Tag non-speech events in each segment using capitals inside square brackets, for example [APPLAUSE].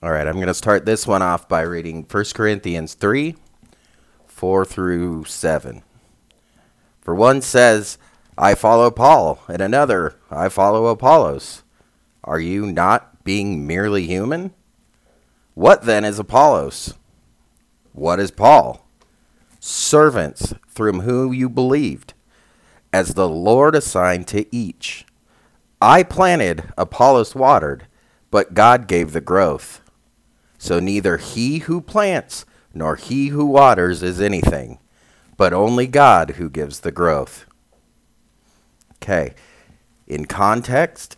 All right, I'm going to start this one off by reading 1 Corinthians 3 4 through 7. For one says, I follow Paul, and another, I follow Apollos. Are you not being merely human? What then is Apollos? What is Paul? Servants through whom you believed, as the Lord assigned to each. I planted, Apollos watered, but God gave the growth. So neither he who plants nor he who waters is anything, but only God who gives the growth. Okay. In context,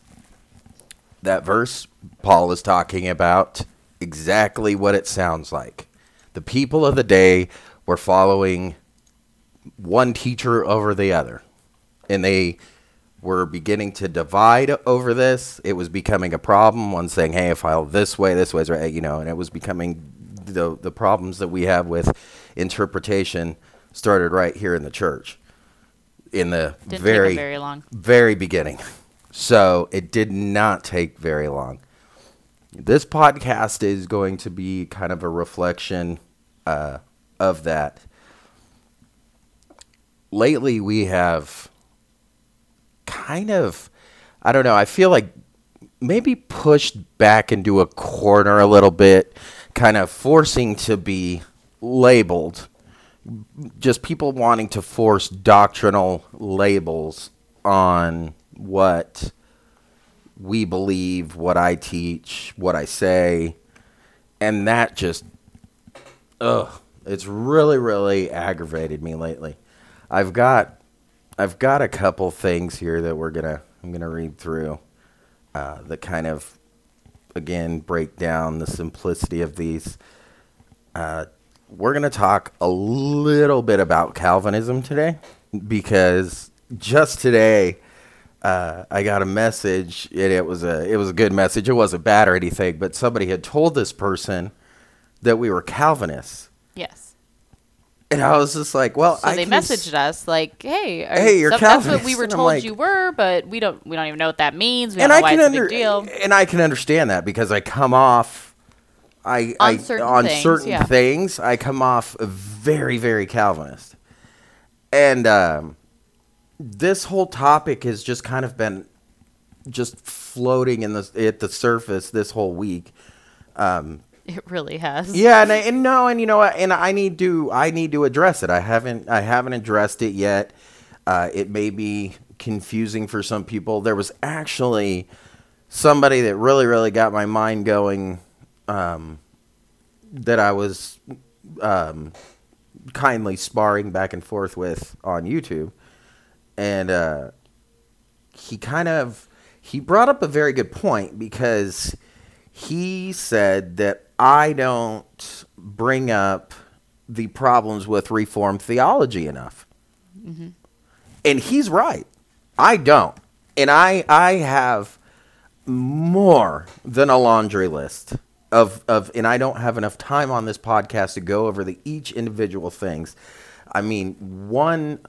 that verse, Paul is talking about exactly what it sounds like. The people of the day were following one teacher over the other, and they were beginning to divide over this. It was becoming a problem. One saying, "Hey, if I this way, this way is right," you know, and it was becoming the the problems that we have with interpretation started right here in the church in the Didn't very very long. very beginning. So it did not take very long. This podcast is going to be kind of a reflection uh, of that. Lately, we have kind of, I don't know, I feel like maybe pushed back into a corner a little bit, kind of forcing to be labeled. Just people wanting to force doctrinal labels on what we believe, what I teach, what I say. And that just, ugh, it's really, really aggravated me lately. I've got, I've got a couple things here that we're gonna, I'm gonna read through, uh, that kind of, again, break down the simplicity of these. Uh, we're gonna talk a little bit about Calvinism today, because just today, uh, I got a message, and it was a it was a good message. It wasn't bad or anything, but somebody had told this person that we were Calvinists, Yes. And I was just like, "Well, So I they can s- messaged us like, "Hey, are Hey, you're so- That's what Calvinist." we were told like- you were, but we don't. We don't even know what that means. We and don't know I can it's under a big deal. and I can understand that because I come off, I On I certain on things, certain yeah. things I come off very very Calvinist, and um, this whole topic has just kind of been just floating in the at the surface this whole week. Um, [LAUGHS] It really has. yeah, and, I, and no, and you know what? And I need to I need to address it. I haven't I haven't addressed it yet. Uh, it may be confusing for some people. There was actually somebody that really really got my mind going. Um, that I was um, kindly sparring back and forth with on YouTube, and uh, he kind of he brought up a very good point because he said that I don't bring up the problems with Reformed theology enough. Mm-hmm. And he's right. I don't. And I I have more than a laundry list of of and I don't have enough time on this podcast to go over the each individual things. I mean, one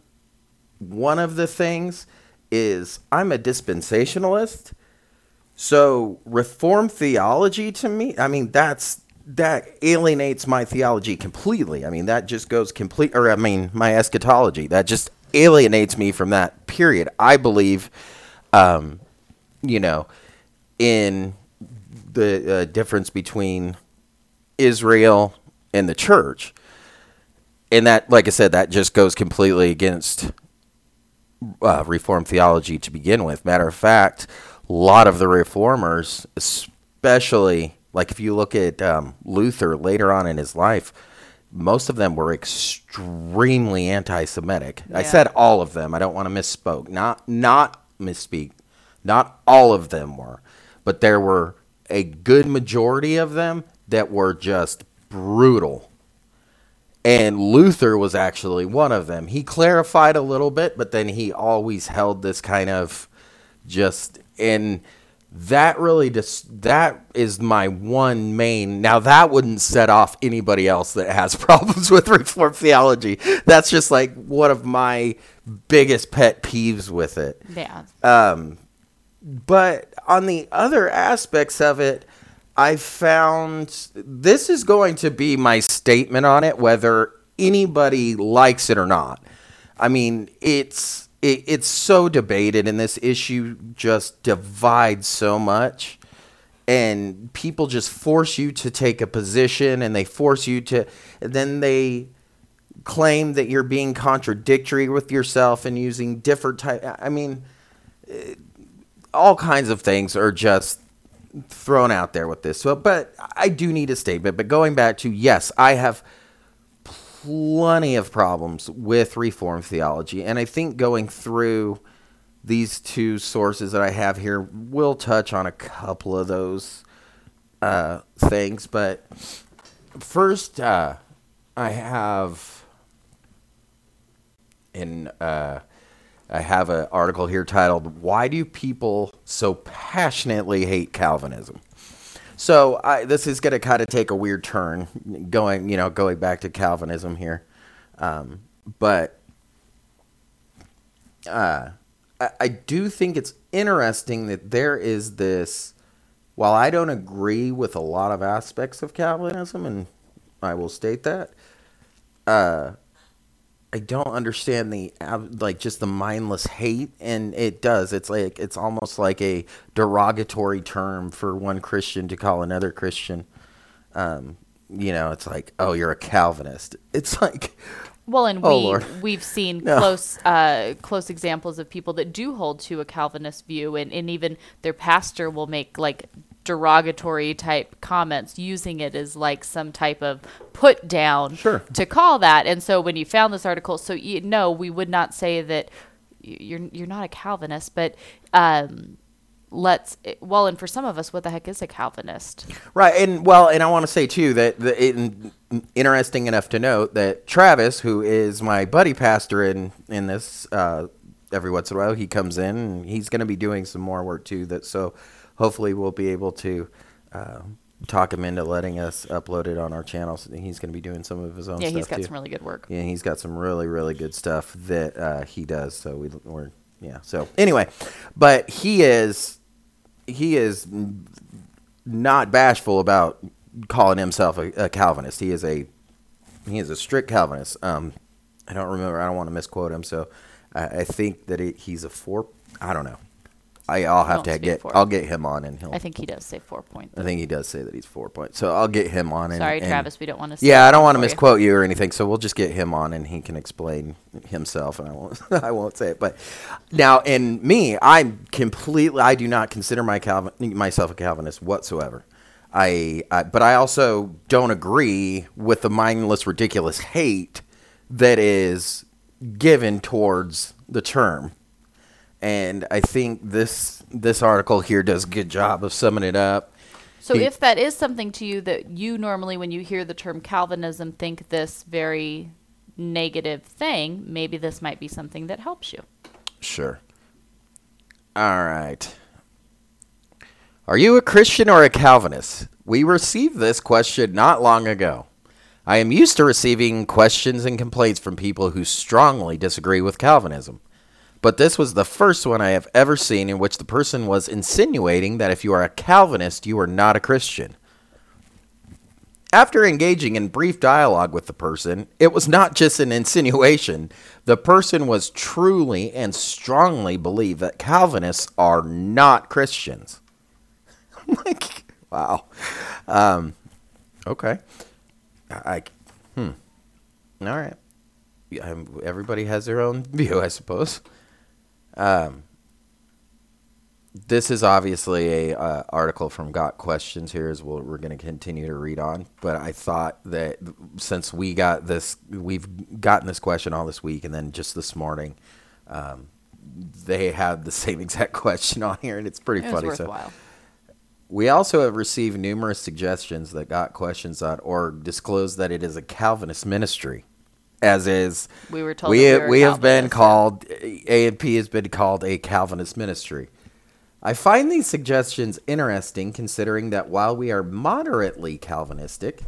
one of the things is I'm a dispensationalist. So reform theology to me, I mean that's that alienates my theology completely. I mean that just goes complete or I mean my eschatology. That just alienates me from that period. I believe um you know in the uh, difference between Israel and the church. And that like I said that just goes completely against uh, Reformed theology to begin with. Matter of fact, lot of the reformers, especially like if you look at um, Luther later on in his life, most of them were extremely anti-Semitic. I said all of them. I don't want to misspoke. Not not misspeak. Not all of them were, but there were a good majority of them that were just brutal and Luther was actually one of them. He clarified a little bit, but then he always held this kind of just and that really just that is my one main now that wouldn't set off anybody else that has [LAUGHS] problems with reform theology that's just like one of my biggest pet peeves with it Yeah. um, but on the other aspects of it, I found this is going to be my statement on it, whether anybody likes it or not. I mean, it's it, it's so debated, and this issue just divides so much, and people just force you to take a position, and they force you to, then they claim that you're being contradictory with yourself and using different type. I mean, eh, all kinds of things are just thrown out there with this. So, but I do need a statement. But going back to yes, I have plenty of problems with Reformed theology, and I think going through these two sources that I have here will touch on a couple of those uh, things. But first, uh, I have in. Uh, I have an article here titled "Why Do People So Passionately Hate Calvinism?" So I, this is going to kind of take a weird turn, going you know going back to Calvinism here, um, but uh, I, I do think it's interesting that there is this. While I don't agree with a lot of aspects of Calvinism, and I will state that, uh, I don't understand the like just the mindless hate, and it does. It's like it's almost like a derogatory term for one Christian to call another Christian. Um, you know, it's like, oh, you're a Calvinist. It's like, Well, and Oh, we Lord. we've seen No. close uh, close examples of people that do hold to a Calvinist view, and, and even their pastor will make like derogatory type comments using it as like some type of put down Sure. to call that. And so when you found this article, so you, no, we would not say that you're you're not a Calvinist, but um, let's well, and for some of us, what the heck is a Calvinist? Right, and well, and I want to say too that the, it, interesting enough to note that Travis, who is my buddy pastor in in this, uh, every once in a while he comes in and he's going to be doing some more work too. That so hopefully we'll be able to. Uh, Talk him into letting us upload it on our channel. So he's going to be doing some of his own Yeah, stuff he's got too. some really good work. Yeah, he's got some really, really good stuff that uh, he does. So we, we're yeah. So anyway, but he is he is not bashful about calling himself a, a Calvinist. He is a he is a strict Calvinist. Um, I don't remember. I don't want to misquote him. So I, I think that it, he's a four. I don't know. I, I'll have to get. for I'll him. get him on, and he'll. I think he does say four point. I think he does say that he's four points. So I'll get him on. And, Sorry, and- Travis, we don't want to. yeah, I don't want to misquote you or anything, so we'll just get him on and he can explain himself, and I won't. [LAUGHS] I won't say it. But now, in me, I'm completely. I do not consider my Calvin, myself a Calvinist whatsoever. I, I, but I also don't agree with the mindless, ridiculous hate that is given towards the term. And I think this this article here does a good job of summing it up. So, He- if that is something to you that you normally, when you hear the term Calvinism, think this very negative thing, maybe this might be something that helps you. Sure. All right. Are you a Christian or a Calvinist? We received this question not long ago. I am used to receiving questions and complaints from people who strongly disagree with Calvinism. But this was the first one I have ever seen in which the person was insinuating that if you are a Calvinist, you are not a Christian. After engaging in brief dialogue with the person, it was not just an insinuation. The person was truly and strongly believed that Calvinists are not Christians. [LAUGHS] I'm like, wow. Um, okay. I, hmm. All right. Everybody has their own view, I suppose. Um, this is obviously a uh, article from Got Questions here, as we'll, we're going to continue to read on. But I thought that since we got this, we've gotten this question all this week, and then just this morning, um, they had the [LAUGHS] same exact question on here, and it's pretty It funny. So we also have received numerous suggestions that GotQuestions.org disclose that it is a Calvinist ministry, as is We were told we we we have been called A and P has been called a Calvinist ministry. I find these suggestions interesting, considering that while we are moderately Calvinistic,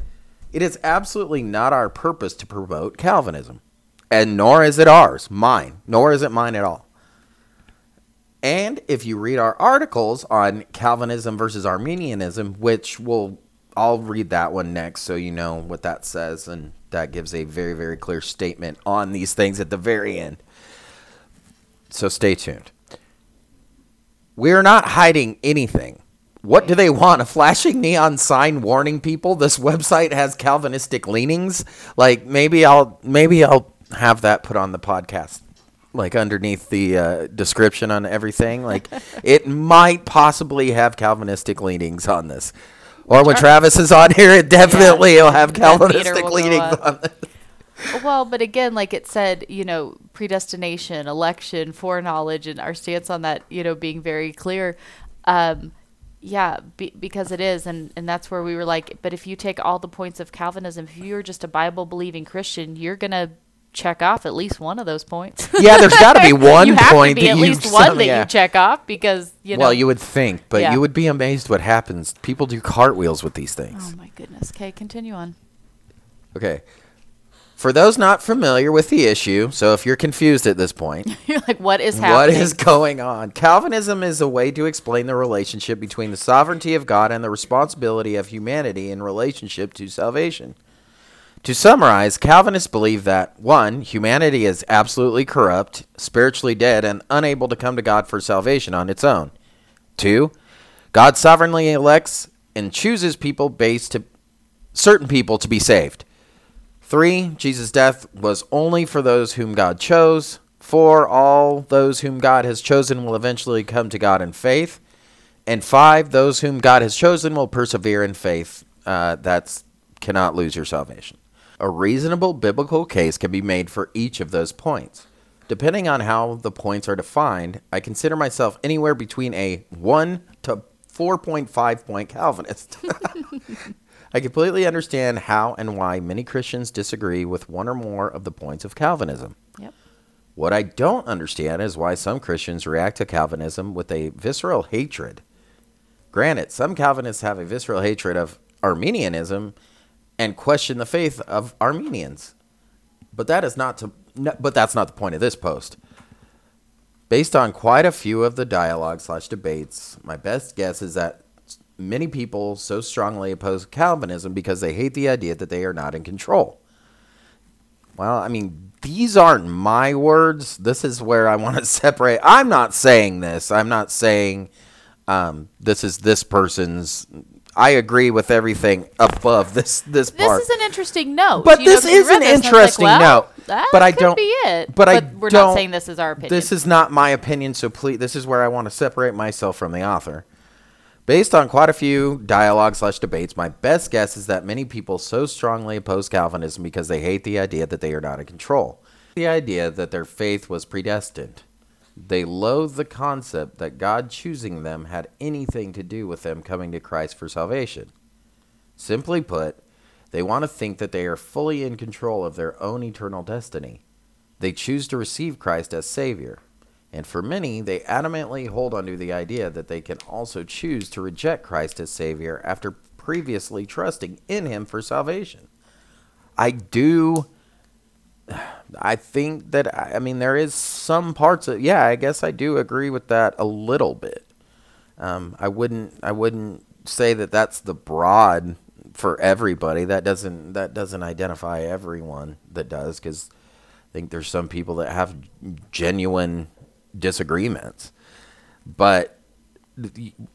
it is absolutely not our purpose to promote Calvinism, and nor is it ours, mine, nor is it mine at all. And if you read our articles on Calvinism versus Arminianism, which will I'll read that one next so you know what that says and that gives a very very clear statement on these things at the very end. So stay tuned. We're not hiding anything. What do they want? A flashing neon sign warning people this website has Calvinistic leanings? Like maybe I'll maybe I'll have that put on the podcast like underneath the uh, description on everything. Like [LAUGHS] it might possibly have Calvinistic leanings on this. Or when Travis is on here, it definitely Yeah. will have Calvinistic leanings on this. Well, but again, like it said, you know, predestination, election, foreknowledge, and our stance on that, you know, being very clear. Um, yeah, be, because it is, and and that's where we were like, but if you take all the points of Calvinism, if you're just a Bible believing Christian, you're gonna check off at least one of those points. [LAUGHS] Yeah, there's got to be one [LAUGHS] you have point to be that at you least one some- that yeah. you check off because you know. Well, you would think, but Yeah. you would be amazed what happens. People do cartwheels with these things. Oh my goodness. Okay, continue on. Okay. For those not familiar with the issue, so if you're confused at this point, [LAUGHS] You're like, what is happening? what is going on? Calvinism is a way to explain the relationship between the sovereignty of God and the responsibility of humanity in relationship to salvation. To summarize, Calvinists believe that 1. Humanity is absolutely corrupt, spiritually dead, and unable to come to God for salvation on its own. 2. God sovereignly elects and chooses people based to certain people to be saved. 3. Jesus' death was only for those whom God chose. 4. All those whom God has chosen will eventually come to God in faith. And 5. Those whom God has chosen will persevere in faith. Uh, that's cannot lose your salvation. A reasonable biblical case can be made for each of those points. Depending on how the points are defined, I consider myself anywhere between a 1 to 4.5 point Calvinist. [LAUGHS] I completely understand how and why many Christians disagree with one or more of the points of Calvinism. Yep. What I don't understand is why some Christians react to Calvinism with a visceral hatred. Granted, some Calvinists have a visceral hatred of Arminianism and question the faith of Arminians. But that is not to no, but that's not the point of this post. Based on quite a few of the dialogue slash debates, my best guess is that many people so strongly oppose Calvinism because they hate the idea that they are not in control. Well, I mean, these aren't my words. This is where I want to [LAUGHS] separate. I'm not saying this. I'm not saying um, this is this person's. I agree with everything above this this This part. is an interesting note. But you know, this we is an this and I was interesting like, well, note. But I don't- be it. but I we're don't- not saying this is our opinion. This is not my opinion, so please, this is where I want to separate myself from the author. Based on quite a few dialogue slash debates, my best guess is that many people so strongly oppose Calvinism because they hate the idea that they are not in control. The idea that their faith was predestined. They loathe the concept that God choosing them had anything to do with them coming to Christ for salvation. Simply put, they want to think that they are fully in control of their own eternal destiny. They choose to receive Christ as Savior. And for many, they adamantly hold onto the idea that they can also choose to reject Christ as Savior after previously trusting in Him for salvation. I do. I think that, I mean, there is some parts of, yeah, I guess I do agree with that a little bit. Um, I wouldn't, I wouldn't say that that's the broad for everybody. That doesn't, that doesn't identify everyone that does, because I think there's some people that have genuine disagreements. But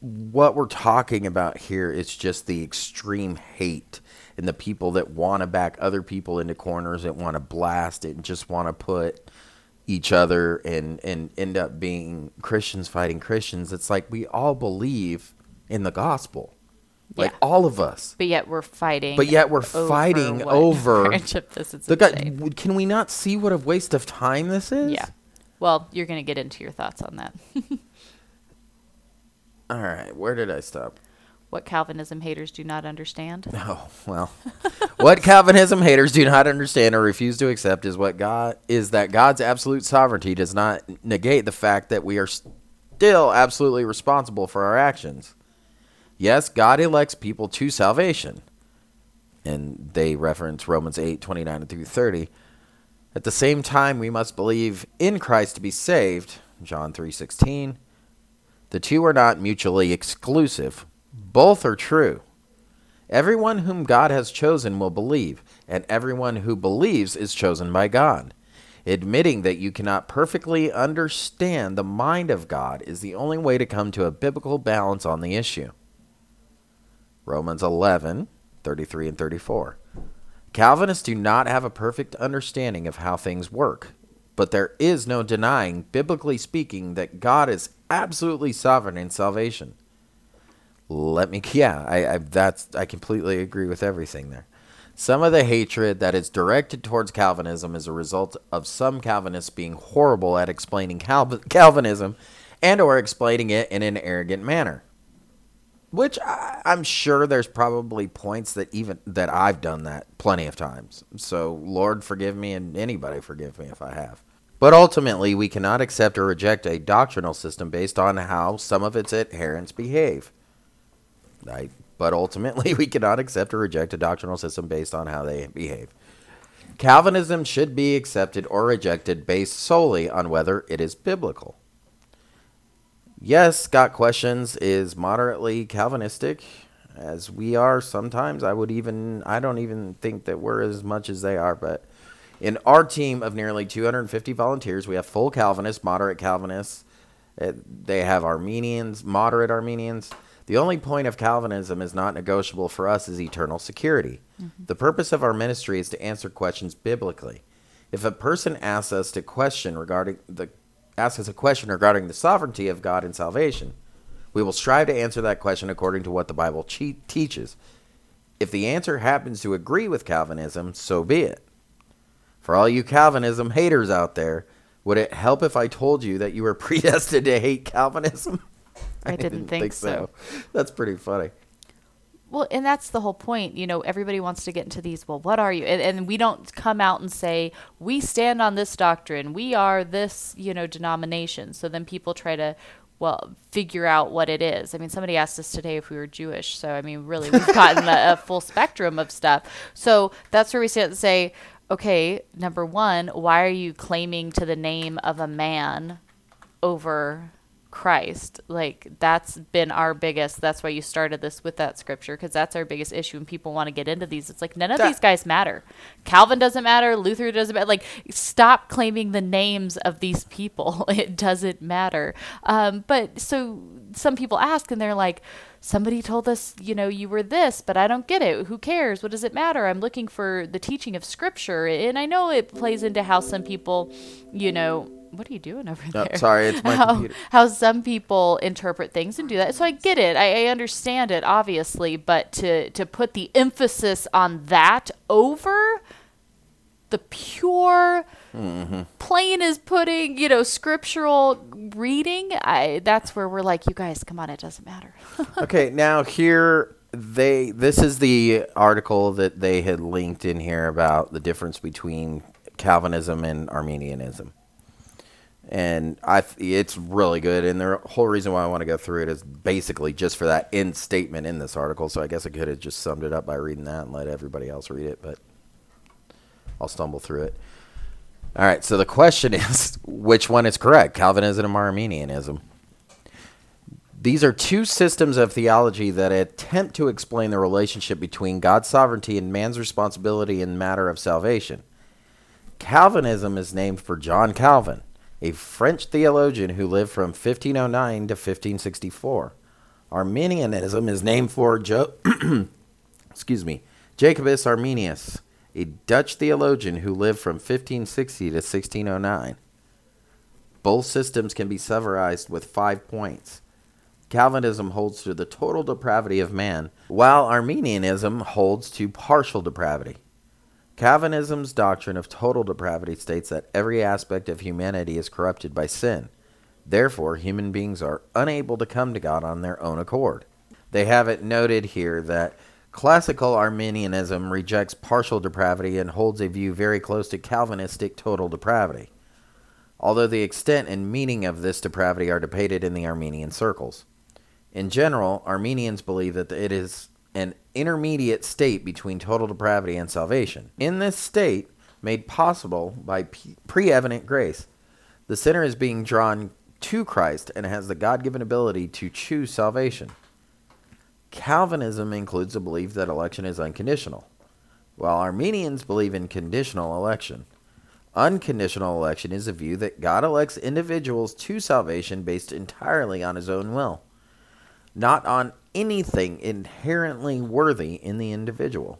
what we're talking about here is just the extreme hate and the people that want to back other people into corners that want to blast it and just want to put each other and and end up being Christians fighting Christians. It's like we all believe in the gospel. Like Yeah. all of us. but yet we're fighting. But yet we're over fighting over [LAUGHS] branch this is The w- can we not see what a waste of time this is? Yeah. Well, you're going to get into your thoughts on that. [LAUGHS] All right, where did I stop? What Calvinism haters do not understand. [LAUGHS] Oh, well. what Calvinism haters do not understand or refuse to accept is what God is that God's absolute sovereignty does not negate the fact that we are still absolutely responsible for our actions. Yes, God elects people to salvation. And they reference Romans 8, 29 through 30. At the same time, we must believe in Christ to be saved, John 3, 16. The two are not mutually exclusive. Both are true. Everyone whom God has chosen will believe, and everyone who believes is chosen by God. Admitting that you cannot perfectly understand the mind of God is the only way to come to a biblical balance on the issue. Romans 11, 33 and 34. Calvinists do not have a perfect understanding of how things work, but there is no denying, biblically speaking, that God is absolutely sovereign in salvation. Let me, yeah, I, I that's I completely agree with everything there. Some of the hatred that is directed towards Calvinism is a result of some Calvinists being horrible at explaining Cal- Calvinism and or explaining it in an arrogant manner. Which I, I'm sure there's probably points that even that I've done that plenty of times. So Lord forgive me and anybody forgive me if I have. But ultimately, we cannot accept or reject a doctrinal system based on how some of its adherents behave. I, but ultimately, [LAUGHS] we cannot accept or reject a doctrinal system based on how they behave. Calvinism should be accepted or rejected based solely on whether it is biblical. Yes, Got Questions is moderately Calvinistic, as we are sometimes. I would even, I don't even think that we're as much as they are, but in our team of nearly 250 volunteers, we have full Calvinists, moderate Calvinists. Uh, They have Arminians, moderate Arminians. The only point of Calvinism is not negotiable for us is eternal security. Mm-hmm. The purpose of our ministry is to answer questions biblically. If a person asks us to question regarding the asks us a question regarding the sovereignty of God in salvation, we will strive to answer that question according to what the Bible che- teaches. If the answer happens to agree with Calvinism, so be it. For all you Calvinism haters out there, would it help if I told you that you were [LAUGHS] predestined to hate Calvinism? [LAUGHS] I didn't think so. That's pretty funny. Well, and that's the whole point. You know, everybody wants to get into these. Well, what are you? And, and we don't come out and say we stand on this doctrine. We are this, you know, denomination. So then people try to, well, figure out what it is. I mean, somebody asked us today if we were Jewish. So I mean, really, we've gotten a, a full spectrum of stuff. So that's where we stand and say, okay, number one, why are you claiming to the name of a man over Christ. Like that's been our biggest. That's why you started this with that scripture because that's our biggest issue. And people want to get into these. It's like none of That- these guys matter. Calvin doesn't matter. Luther doesn't matter. Like stop claiming the names of these people. [LAUGHS] It doesn't matter. Um, but so some people ask and they're like, somebody told us, you know, you were this, but I don't get it. Who cares? What does it matter? I'm looking for the teaching of scripture. And I know it plays into how some people, you know, what are you doing over Oh, there? sorry, it's my [LAUGHS] how, computer. how some people interpret things and do that. So I get it. I, I understand it, obviously, but to to put the emphasis on that over the pure, Mm-hmm. plain as pudding, you know, scriptural reading, I that's where we're like, you guys, come on, it doesn't matter. [LAUGHS] okay, now here they this is the article that they had linked in here about the difference between Calvinism and Arminianism. And I it's really good and the whole reason why I want to go through it is basically just for that end statement in this article. So I guess I could have just summed it up by reading that and let everybody else read it, but I'll stumble through it. All right, so the question [LAUGHS] is which one is correct, Calvinism or Arminianism? These are two systems of theology that attempt to explain the relationship between God's sovereignty and man's responsibility in matter of salvation. Calvinism is named for John Calvin, a French theologian who lived from 1509 to 1564. Arminianism is named for jo- [CLEARS THROAT] excuse me, Jacobus Arminius, a Dutch theologian who lived from 1560 to 1609. Both systems can be summarized with five points. Calvinism holds to the total depravity of man, while Arminianism holds to partial depravity. Calvinism's doctrine of total depravity states that every aspect of humanity is corrupted by sin. Therefore, human beings are unable to come to God on their own accord. They have it noted here that classical Arminianism rejects partial depravity and holds a view very close to Calvinistic total depravity, although the extent and meaning of this depravity are debated in the Arminian circles. In general, Arminians believe that it is an intermediate state between total depravity and salvation. In this state, made possible by prevenient grace, the sinner is being drawn to Christ and has the God given ability to choose salvation. Calvinism includes the belief that election is unconditional, while Arminians believe in conditional election. Unconditional election is a view that God elects individuals to salvation based entirely on his own will, not on anything inherently worthy in the individual.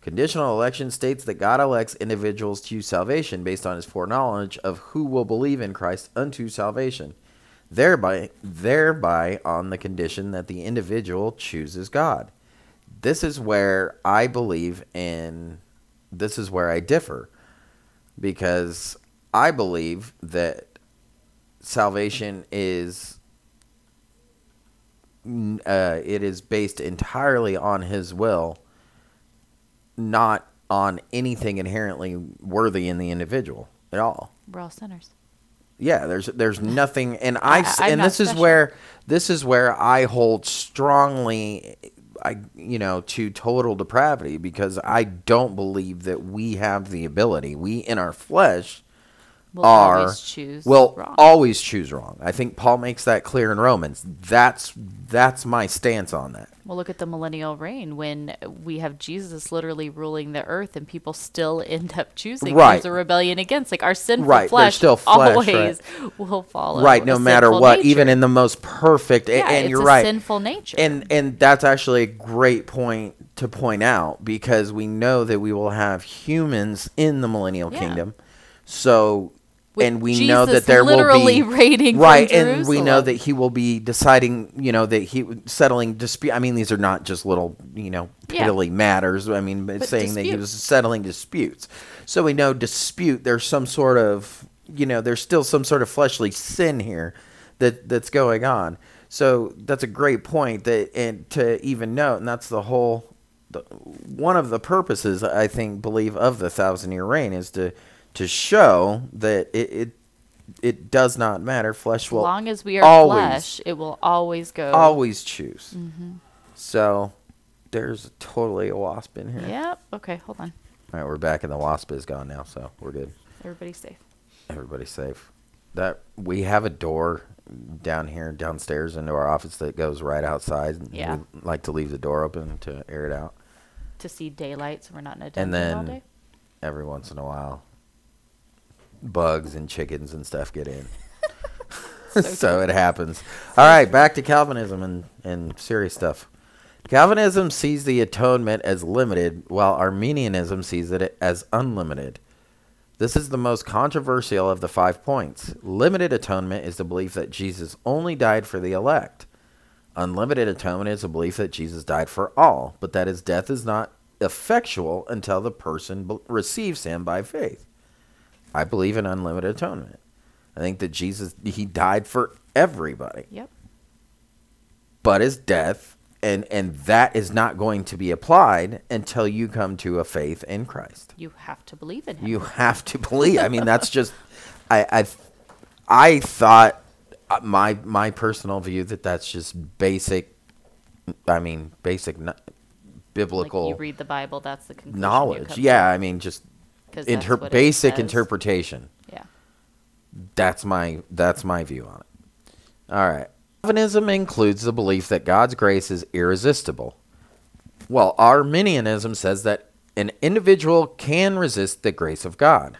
Conditional election states that God elects individuals to salvation based on his foreknowledge of who will believe in Christ unto salvation, thereby thereby on the condition that the individual chooses God. This is where I believe in this is where I differ because I believe that salvation is uh, it is based entirely on his will not on anything inherently worthy in the individual at all. We're all sinners. Yeah, there's there's nothing, and I, I- and this is where this is where I hold strongly, I you know to total depravity because I don't believe that we have the ability. We in our flesh We'll are always choose will wrong. always choose wrong. I think Paul makes that clear in Romans. That's that's my stance on that. Well, look at the millennial reign when we have Jesus literally ruling the earth, and people still end up choosing. Right. There's a rebellion against, like our sinful Right, flesh, still flesh, always will follow. right no matter what nature. even in the most perfect yeah, and it's you're a right sinful nature. and and that's actually a great point to point out because we know that we will have humans in the millennial Yeah. kingdom so With and we know that there will be [LAUGHS] from right and we know that he will be deciding you know that he settling dispute i mean these are not just little you know Yeah. piddly matters i mean But saying that he was settling disputes. So we know dispute there's some sort of you know there's still some sort of fleshly sin here that that's going on. So that's a great point that and to even note and that's the whole the, one of the purposes i think believe of the thousand year reign is to to show that it it, it does not matter flesh will as long as we are always- flesh, it will always go. always choose Mm-hmm. so there's totally a wasp in here Yep. Okay, hold on. all right we're back and the wasp is gone now so we're good Everybody's safe. everybody's safe. That we have a door down here downstairs into our office that goes right outside. Yeah. We like to leave the door open to air it out To see daylight, so we're not in a And dungeon all then- day. every once in a while. Bugs and chickens and stuff get in. [LAUGHS] so [LAUGHS] it happens. All right, back to Calvinism and, and serious stuff. Calvinism sees the atonement as limited, while Arminianism sees it as unlimited. This is the most controversial of the five points. Limited atonement is the belief that Jesus only died for the elect. Unlimited atonement is a belief that Jesus died for all, but that his death is not effectual until the person receives him by faith. I believe in unlimited atonement. I think that Jesus he died for everybody Yep. but his death and and that is not going to be applied until you come to a faith in Christ. You have to believe in him. You have to believe. I mean, that's just I I I thought uh, my my personal view that that's just basic. I mean, basic kn- like biblical you read the Bible, that's the knowledge. Yeah, I mean, just 'Cause inter- basic interpretation. Yeah. That's my that's my view on it. All right. Calvinism includes the belief that God's grace is irresistible. Well, Arminianism says that an individual can resist the grace of God.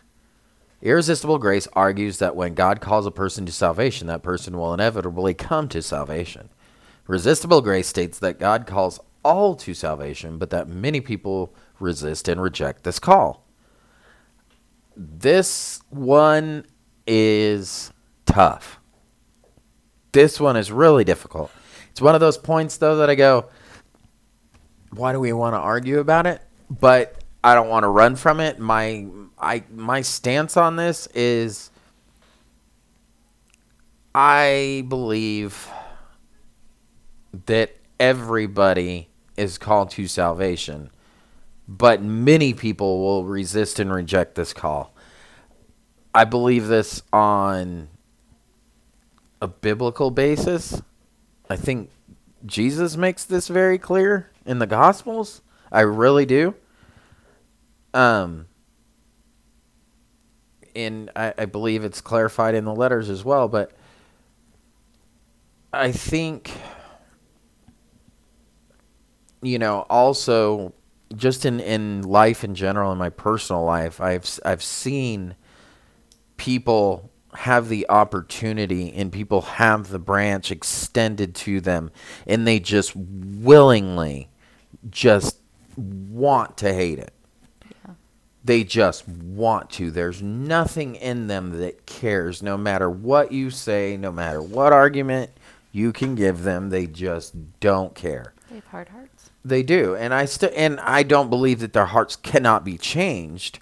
Irresistible grace argues that when God calls a person to salvation, that person will inevitably come to salvation. Resistible grace states that God calls all to salvation, but that many people resist and reject this call. This one is tough. This one is really difficult. It's one of those points, though, that I go, why do we want to argue about it? But I don't want to run from it. My I my stance on this is I believe that everybody is called to salvation, but many people will resist and reject this call. I believe this on a biblical basis. I think Jesus makes this very clear in the Gospels. I really do. Um, and I, I believe it's clarified in the letters as well. But I think you know also just in in life in general in my personal life I've I've seen people have the opportunity and people have the branch extended to them and they just willingly just want to hate it they just want to. There's nothing in them that cares, no matter what you say, no matter what argument you can give them. They just don't care. They have hard hearts. They do, and I still and I don't believe that their hearts cannot be changed.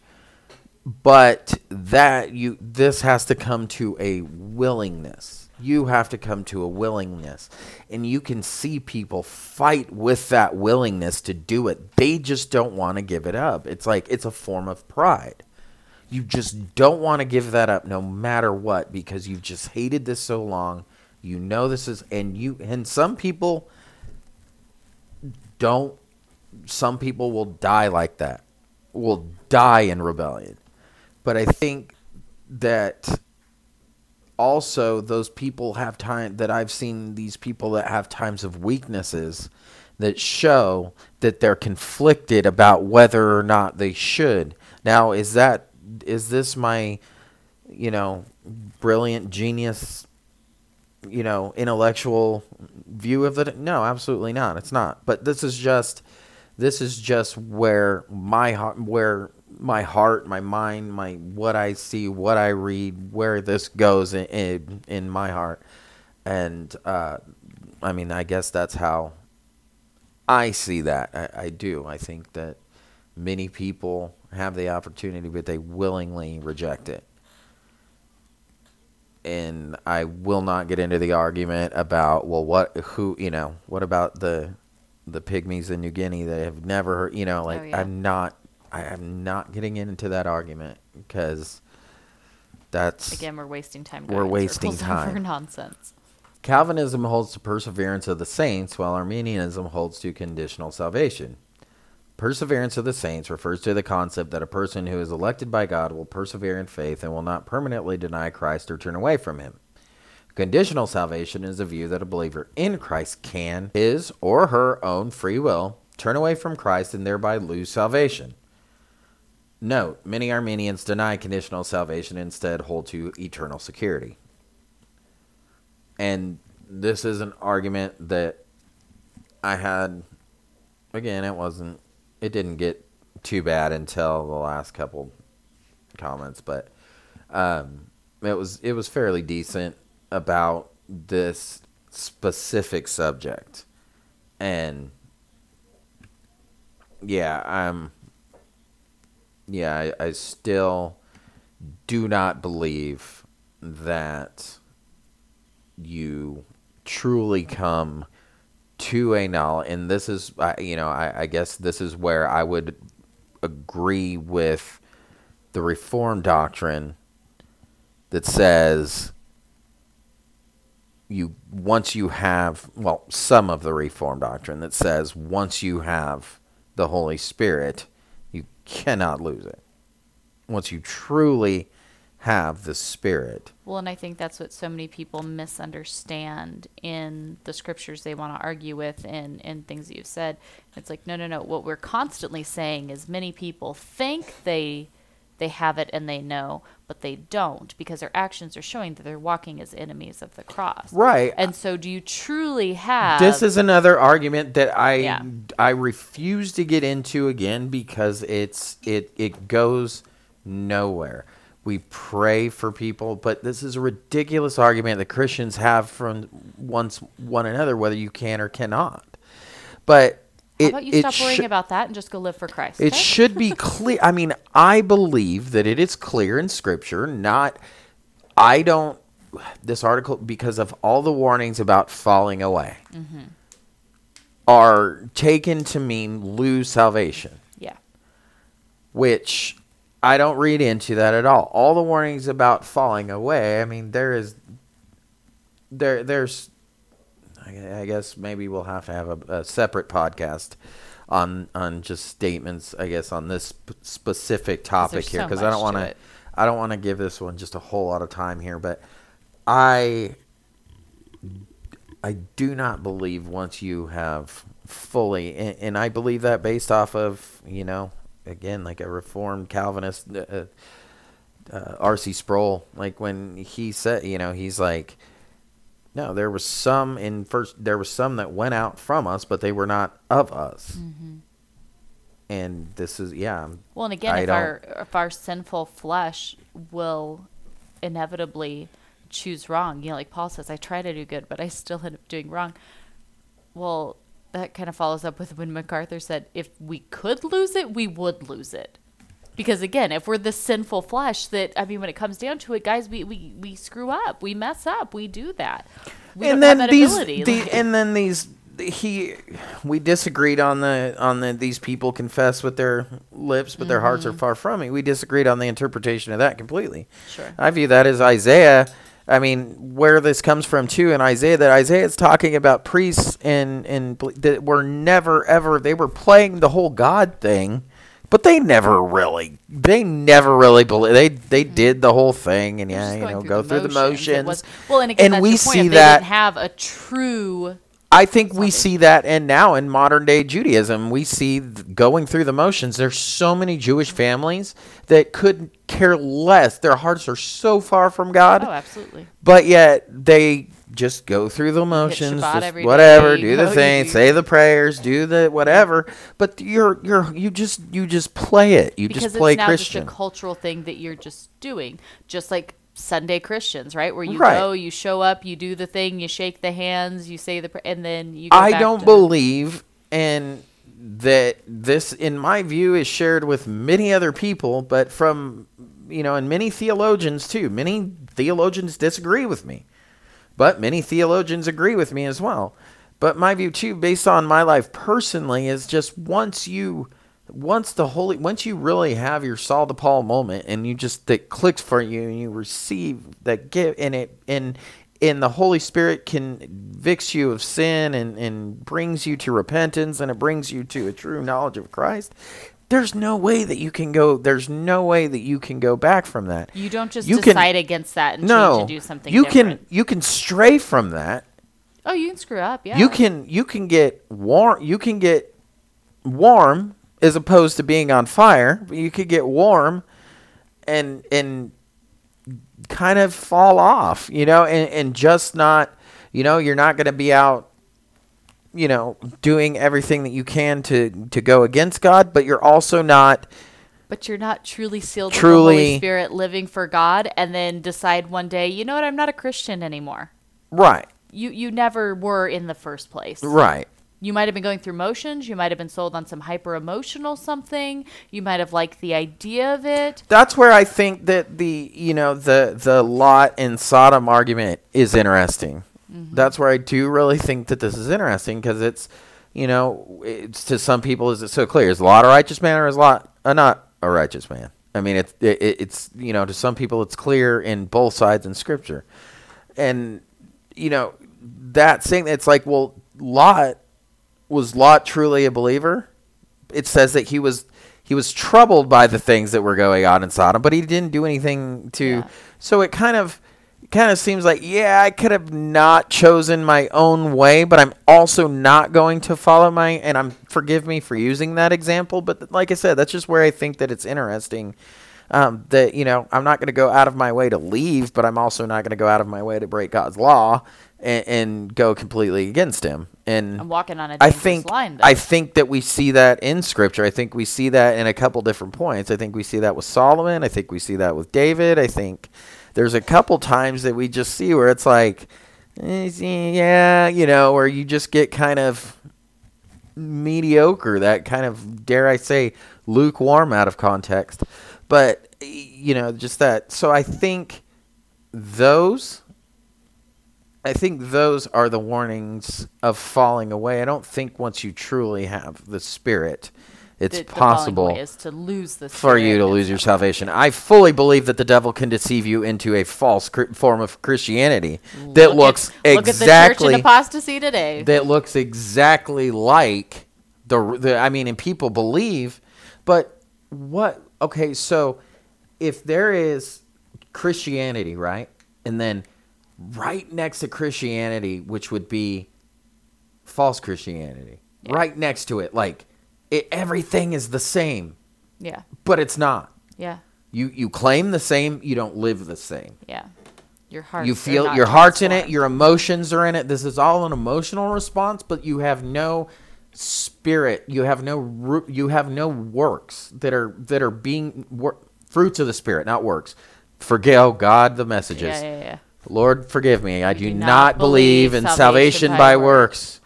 But that you this has to come to a willingness. You have to come to a willingness. And you can see people fight with that willingness to do it. They just don't want to give it up. It's like it's a form of pride. You just don't want to give that up no matter what because you've just hated this so long. You know this is and you and some people don't some people will die like that. Will die in rebellion. But I think that also those people have time that I've seen these people that have times of weaknesses that show that they're conflicted about whether or not they should. Now, is that is this my you know brilliant genius you know intellectual view of it? No, absolutely not. It's not. But this is just this is just where my heart where my heart, my mind, my what I see, what I read, where this goes in in, in my heart, and uh, I mean, I guess that's how I see that. I, I do. I think that many people have the opportunity, but they willingly reject it. And I will not get into the argument about well, what, who, you know, what about the the pygmies in New Guinea that have never heard, you know, oh, like Oh, yeah. I'm not, I am not getting into that argument because that's Again, we're wasting time. We're wasting time. [LAUGHS] nonsense. Calvinism holds to perseverance of the saints, while Arminianism holds to conditional salvation. Perseverance of the saints refers to the concept that a person who is elected by God will persevere in faith and will not permanently deny Christ or turn away from him. Conditional salvation is a view that a believer in Christ can, his or her own free will, turn away from Christ and thereby lose salvation. Note, many Arminians deny conditional salvation and instead hold to eternal security. And this is an argument that I had again, it wasn't it didn't get too bad until the last couple comments, but um, it was it was fairly decent about this specific subject. And yeah, I'm yeah, I, I still do not believe that you truly come to a knowledge, and this is, you know, I, I guess this is where I would agree with the Reform doctrine that says you once you have well some of the Reform doctrine that says once you have the Holy Spirit, you cannot lose it. Once you truly have the Spirit, Well, and I think that's what so many people misunderstand in the scriptures they want to argue with and, and things that you've said. It's like, no, no, no. What we're constantly saying is many people think they they have it and they know, but they don't because their actions are showing that they're walking as enemies of the cross. right? And so do you truly have this is another argument that I Yeah. I refuse to get into again because it's it it goes nowhere. We pray for people, but this is a ridiculous argument that Christians have from once one another, whether you can or cannot. But How about you stop worrying sho- about that and just go live for Christ? it okay? should be [LAUGHS] clear. I mean, I believe that it is clear in Scripture. Not, I don't. This article, because of all the warnings about falling away, mm-hmm. are taken to mean lose salvation, yeah. which I don't read into that at all. All the warnings about falling away. I mean, there is, there, there's. I guess maybe we'll have to have a, a separate podcast on on just statements. I guess on this sp- specific topic here so because I don't want to to. I don't want to give this one just a whole lot of time here, but I I do not believe once you have fully, and, and I believe that based off of you know, again, like a reformed Calvinist, uh, uh, R.C. Sproul, like when he said, you know, he's like, no, there was some in first, there was some that went out from us, but they were not of us. And this is, yeah, Well, and again, I if don't- our if our sinful flesh will inevitably choose wrong, you know, like Paul says, I try to do good, but I still end up doing wrong. Well, that kind of follows up with when MacArthur said, if we could lose it, we would lose it. Because again, if we're the sinful flesh, that I mean, when it comes down to it, guys, we we, we screw up, we mess up, we do that. We and then these, the, like- and then these, he, we disagreed on the on the these people confess with their lips, but their hearts Mm-hmm. are far from me. We disagreed on the interpretation of that completely. Sure. I view that as Isaiah. I mean, where this comes from too in Isaiah, that Isaiah is talking about priests and and that were never ever they were playing the whole God thing, but they never really they never really believe they they mm-hmm. did the whole thing and yeah you know through go the through the motions. Was- well, and again, that's we point. see they that didn't have a true I think we see that, and now in modern day Judaism, we see going through the motions. There's so many Jewish families that couldn't care less. Their hearts are so far from God, Oh, absolutely. but yet they just go through the motions, just whatever, day, do the thing, say the prayers, do the whatever. But you're you're you just you just play it. You because just play it's now Christian. just a cultural thing that you're just doing, just like Sunday Christians, right? Where you Right. go, you show up, you do the thing, you shake the hands, you say the, pr- and then you. Go I don't to- believe and that this in my view is shared with many other people but from you know and many theologians too many theologians disagree with me but many theologians agree with me as well but my view too based on my life personally is just once you once the holy once you really have your Saul to Paul moment and you just that clicks for you and you receive that gift and it and and the Holy Spirit convicts you of sin and, and brings you to repentance and it brings you to a true knowledge of Christ. There's no way that you can go. There's no way that you can go back from that. You don't just You can- decide against that and no, change and do something. you different. can you can stray from that. Oh, you can screw up. Yeah. You can you can get warm. You can get warm as opposed to being on fire. You could get warm, and and kind of fall off. You know, and and just not. You know, you're not going to be out. You know, doing everything that you can to to go against God, but you're also not. But you're not truly sealed with the Holy Truly- Spirit, living for God, and then decide one day, you know what? I'm not a Christian anymore. Right. You you never were in the first place. Right. You might have been going through motions. You might have been sold on some hyper emotional something. You might have liked the idea of it. that's where I think that the you know the the Lot and Sodom argument is interesting. Mm-hmm. That's where I do really think that this is interesting because it's you know it's to some people is it so clear is Lot a righteous man or is Lot a not a righteous man? I mean it's it, it's you know to some people it's clear in both sides in Scripture, and you know that saying it's like well Lot was Lot truly a believer? It says that he was he was troubled by the things that were going on in Sodom, but he didn't do anything to. Yeah. So it kind of kind of seems like yeah, I could have not chosen my own way, but I'm also not going to follow my and I'm forgive me for using that example, but like I said, that's just where I think that it's interesting. Um, that you know, I'm not going to go out of my way to leave, but I'm also not going to go out of my way to break God's law and, and go completely against Him. And I'm walking on a I think line. Though. I think that we see that in scripture. I think we see that in a couple different points. I think we see that with Solomon. I think we see that with David. I think there's a couple times that we just see where it's like, eh, yeah, you know, where you just get kind of mediocre. That kind of dare I say lukewarm out of context, but you know, just that. So I think those I think those are the warnings of falling away. I don't think once you truly have the spirit, it's The- the possible is to lose the for you to lose your salvation. I fully believe that the devil can deceive you into a false cr- form of Christianity that Look looks at, look at the church exactly in apostasy today. that looks exactly like the, the I mean, and people believe, but what? Okay, so if there is Christianity, right, and then right next to Christianity, which would be false Christianity. Yeah. Right next to it, like it, everything is the same, Yeah. but it's not. Yeah. You you claim the same, you don't live the same. Yeah. Your heart. you feel your heart's in it, your emotions are in it. This is all an emotional response, but you have no spirit. You have no you have no works that are that are being wor- fruits of the spirit, not works. Forgive God the messages. Yeah, yeah, yeah. Lord, forgive me. I do, do not, not believe believe in salvation salvation by by works.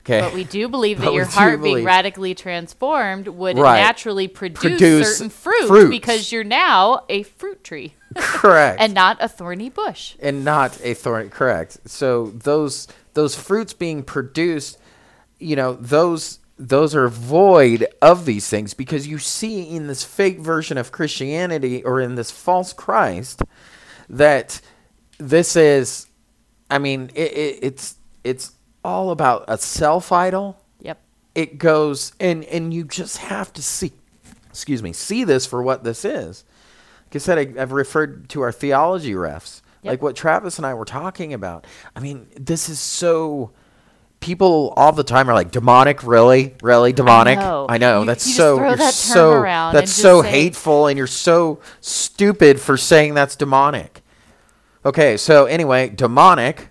Okay. But we do believe that [LAUGHS] your heart being radically transformed would Right. naturally produce, Produce certain fruit fruits. because you're now a fruit tree [LAUGHS] correct. and not a thorny bush. and not a thorn correct so those those fruits being produced you know those those are void of these things because you see in this fake version of christianity or in this false christ that this is i mean it, it, it's it's all about a self idol Yep. it goes and and you just have to see excuse me see this for what this is. Like i said I, i've referred to our theology refs Yep. like what travis and i were talking about. I mean this is so people all the time are like demonic? Really? Really? Demonic? Know. i know. You- that's you so you're that so that's so say- hateful and you're so stupid for saying that's demonic okay so anyway demonic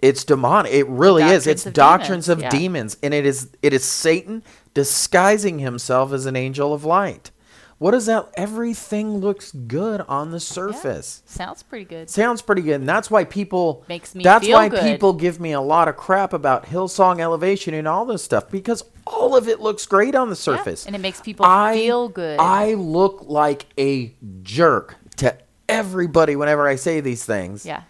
it's demonic. It really is. It's of doctrines demons, of yeah. demons, and it is it is Satan disguising himself as an angel of light. What is that? Everything looks good on the Yeah. surface. Sounds pretty good. Sounds pretty good, and that's why people Makes me That's why good. people give me a lot of crap about Hillsong Elevation and all this stuff because all of it looks great on the Yeah, surface. And it makes people I feel good. I look like a jerk to everybody whenever I say these things yeah.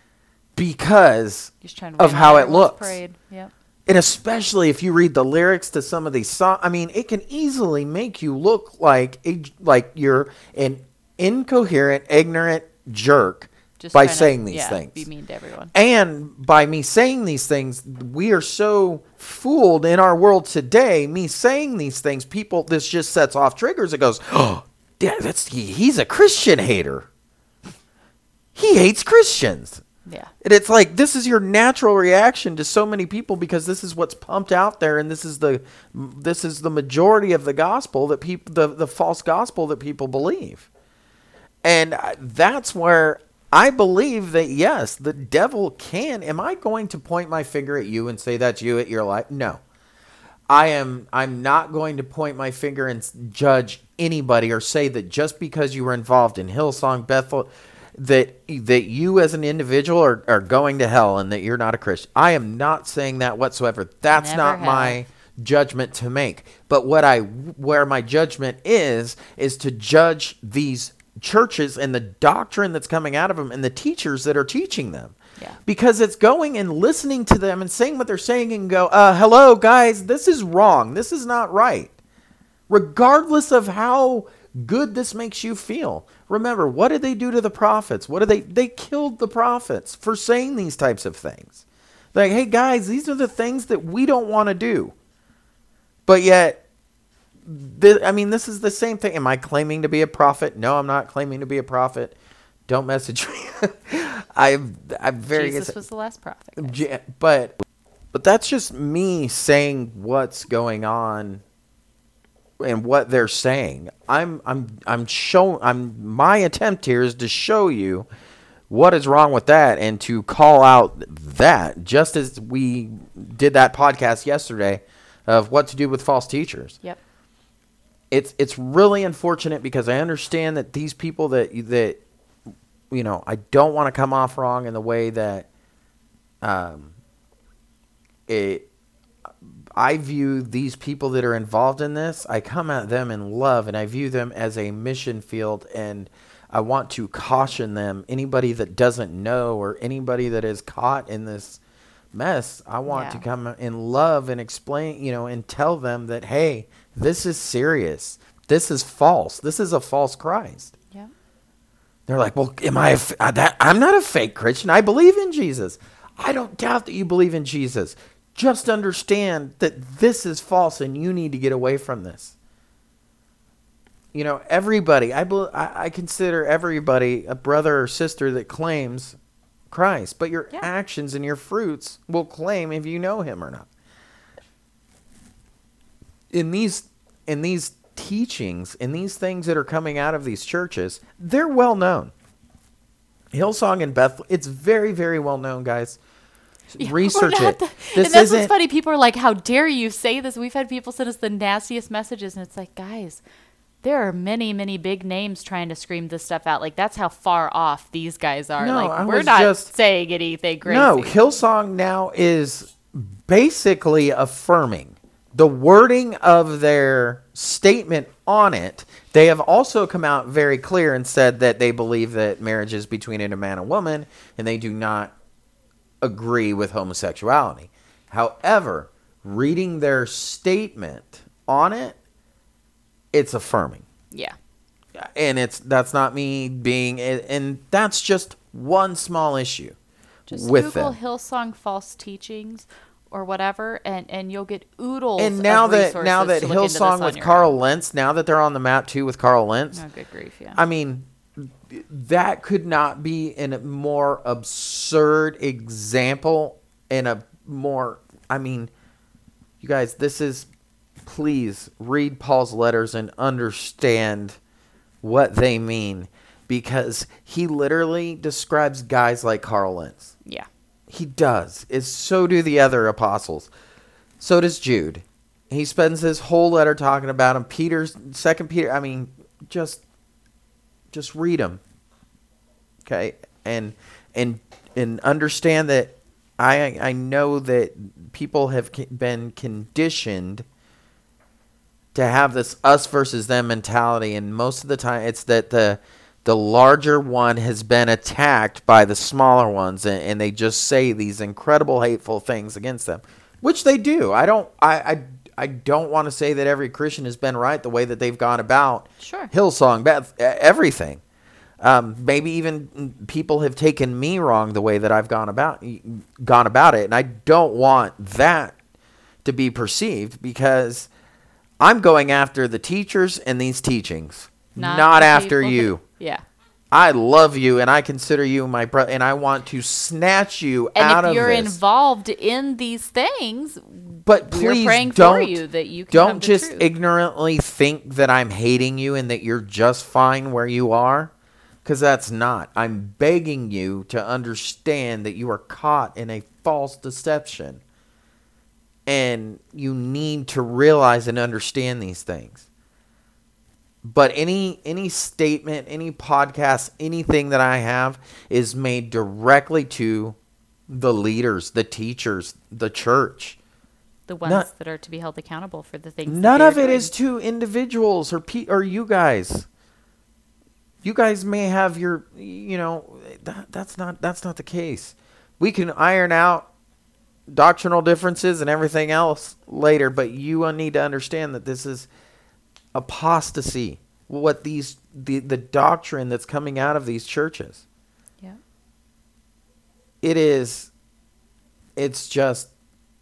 because Just trying to of how it looks. Parade. Yep. And especially if you read the lyrics to some of these songs, I mean, it can easily make you look like a like you're an incoherent, ignorant jerk Just by trying to, saying these yeah, things. Be mean to everyone. And by me saying these things, we are so fooled in our world today. Me saying these things, people, this just sets off triggers. It goes, oh, [GASPS] yeah, that's he, he's a Christian hater. He hates Christians. Yeah. And it's like this is your natural reaction to so many people because this is what's pumped out there, and this is the this is the majority of the gospel that people the the false gospel that people believe, and that's where I believe that yes, the devil can. Am I going to point my finger at you and say that's you at your life? No. I am I'm not going to point my finger and judge anybody or say that just because you were involved in Hillsong Bethel that that you as an individual are, are going to hell and that you're not a Christian. I am not saying that whatsoever. That's Never not have. my judgment to make. But what I where my judgment is is to judge these churches and the doctrine that's coming out of them and the teachers that are teaching them. Yeah. Because it's going and listening to them and saying what they're saying and go, uh, hello guys, this is wrong. This is not right. Regardless of how good this makes you feel. Remember, what did they do to the prophets? What did they they killed the prophets for saying these types of things. Like, hey guys, these are the things that we don't want to do. But yet th- I mean, this is the same thing. Am I claiming to be a prophet? No, I'm not claiming to be a prophet. Don't message me. [LAUGHS] I'm, I'm very. Jesus was the last prophet. But but that's just me saying what's going on and what they're saying. I'm I'm I'm showing I'm my attempt here is to show you what is wrong with that and to call out that just as we did that podcast yesterday of what to do with false teachers Yep. it's it's really unfortunate because I understand that these people that that you know I don't want to come off wrong in the way that um it I view these people that are involved in this I come at them in love and I view them as a mission field and I want to caution them anybody that doesn't know or anybody that is caught in this mess I want to come in love and explain you know and tell them that hey this is serious this is false this is a false Christ Yep. they're like, well, am I? A that I'm not a fake Christian. I believe in Jesus. I don't doubt that you believe in Jesus. Just understand that this is false, and you need to get away from this. You know, everybody. I bel I, I consider everybody a brother or sister that claims Christ, but your Yeah. actions and your fruits will claim if you know him or not. In these in these teachings, in these things that are coming out of these churches, they're well known. Hillsong and Beth, it's very, very well known, guys. [LAUGHS] Research it. the- this and that's isn't what's funny. People are like, "How dare you say this?" We've had people send us the nastiest messages, and it's like, guys, there are many, many big names trying to scream this stuff out. Like that's how far off these guys are. No, like I we're not just- saying anything crazy. No, Hillsong now is basically affirming the wording of their statement on it. They have also come out very clear and said that they believe that marriage is between a man and a woman, and they do not agree with homosexuality. However, reading their statement on it, it's affirming yeah, and it's that's not me being and that's just one small issue just with Google them. Hillsong false teachings or whatever, and and you'll get oodles. And now that now that to look into this Hillsong with Carl own. Lentz, now that they're on the map too with Carl Lentz, Oh, good grief! Yeah. I mean, that could not be in a more absurd example and a more. I mean, you guys, this is. Please read Paul's letters and understand what they mean because he literally describes guys like Carl Lentz. yeah. He does. Is so do the other apostles. So does Jude. He spends his whole letter talking about him. Peter's second Peter. I mean, just just read them. Okay, and and and understand that I I know that people have been conditioned to have this us versus them mentality, and most of the time it's that the the larger one has been attacked by the smaller ones, and, and they just say these incredible hateful things against them, which they do. I don't I I, I don't want to say that every Christian has been right the way that they've gone about Sure. Hillsong, Beth, everything. Um, maybe even people have taken me wrong the way that I've gone about gone about it, and I don't want that to be perceived because I'm going after the teachers and these teachings, not, the after people you. yeah. I love you and I consider you my brother, and I want to snatch you And out if of you're involved in these things, but please don't you that you don't just ignorantly think that I'm hating you and that you're just fine where you are, because that's not. I'm begging you to understand that you are caught in a false deception, and you need to realize and understand these things. But any any statement, any podcast, anything that I have is made directly to the leaders, the teachers, the church. The ones not- that are to be held accountable for the things. None of it doing. is to individuals or pe- or you guys. You guys may have your, you know, that, that's not that's not the case. We can iron out doctrinal differences and everything else later, but you need to understand that this is apostasy. What these the the doctrine that's coming out of these churches. Yeah. it is it's just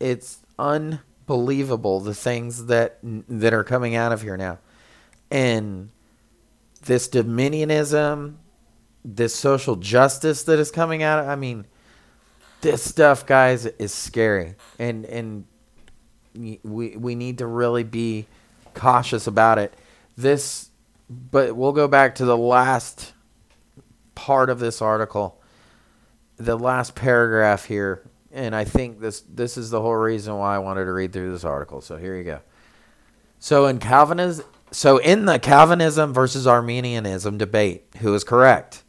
it's unbelievable the things that that are coming out of here now. And this dominionism this social justice that is coming out Of, i mean this stuff guys is scary. And and we we need to really be cautious about it. This but we'll go back to the last part of this article. The last paragraph here, and I think this this is the whole reason why I wanted to read through this article. So here you go. So in Calvinism, so in the Calvinism versus Arminianism debate, who is correct?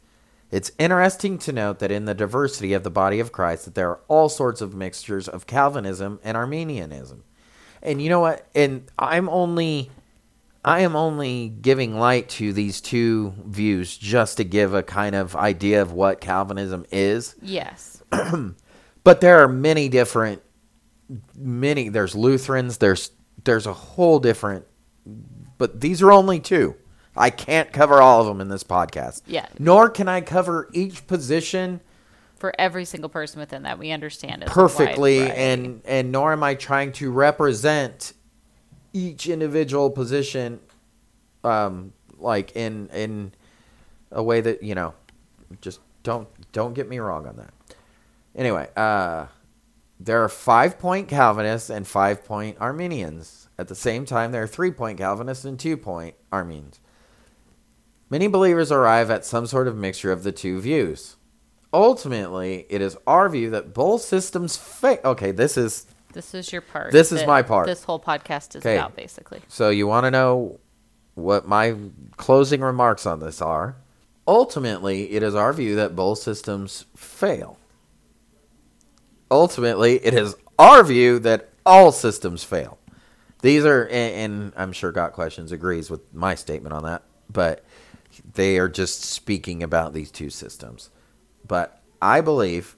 It's interesting to note that in the diversity of the body of Christ, that there are all sorts of mixtures of Calvinism and Arminianism. And you know what? And I'm only I am only giving light to these two views just to give a kind of idea of what Calvinism is. Yes. [CLEARS THROAT] But there are many different many there's Lutherans, there's there's a whole different but these are only two. I can't cover all of them in this podcast. Yeah. Nor can I cover each position For every single person within that, we understand it perfectly and and nor am I trying to represent each individual position um like in in a way that you know just don't don't get me wrong on that Anyway, uh, there are five point Calvinists and five point Arminians. At the same time, there are three point Calvinists and two point Arminians. Many believers arrive at some sort of mixture of the two views. Ultimately, it is our view that both systems fail. Okay, this is This is your part. This is my part. This whole podcast is 'Kay. about basically. So you want to know what my closing remarks on this are? Ultimately, it is our view that both systems fail. Ultimately, it is our view that all systems fail. These are, and, I'm sure Got Questions agrees with my statement on that, but they are just speaking about these two systems. But I believe,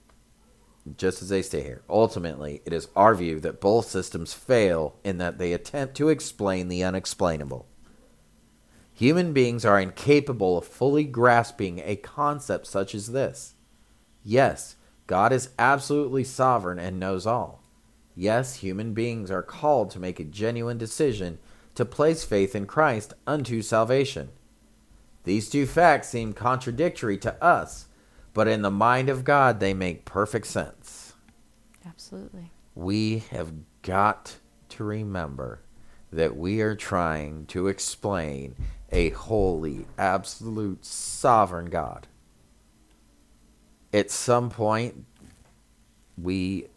just as they stay here, ultimately, it is our view that both systems fail in that they attempt to explain the unexplainable. Human beings are incapable of fully grasping a concept such as this. Yes, God is absolutely sovereign and knows all. Yes, human beings are called to make a genuine decision to place faith in Christ unto salvation. These two facts seem contradictory to us, but in the mind of God they make perfect sense. Absolutely. We have got to remember that we are trying to explain a holy, absolute, sovereign God. At some point, we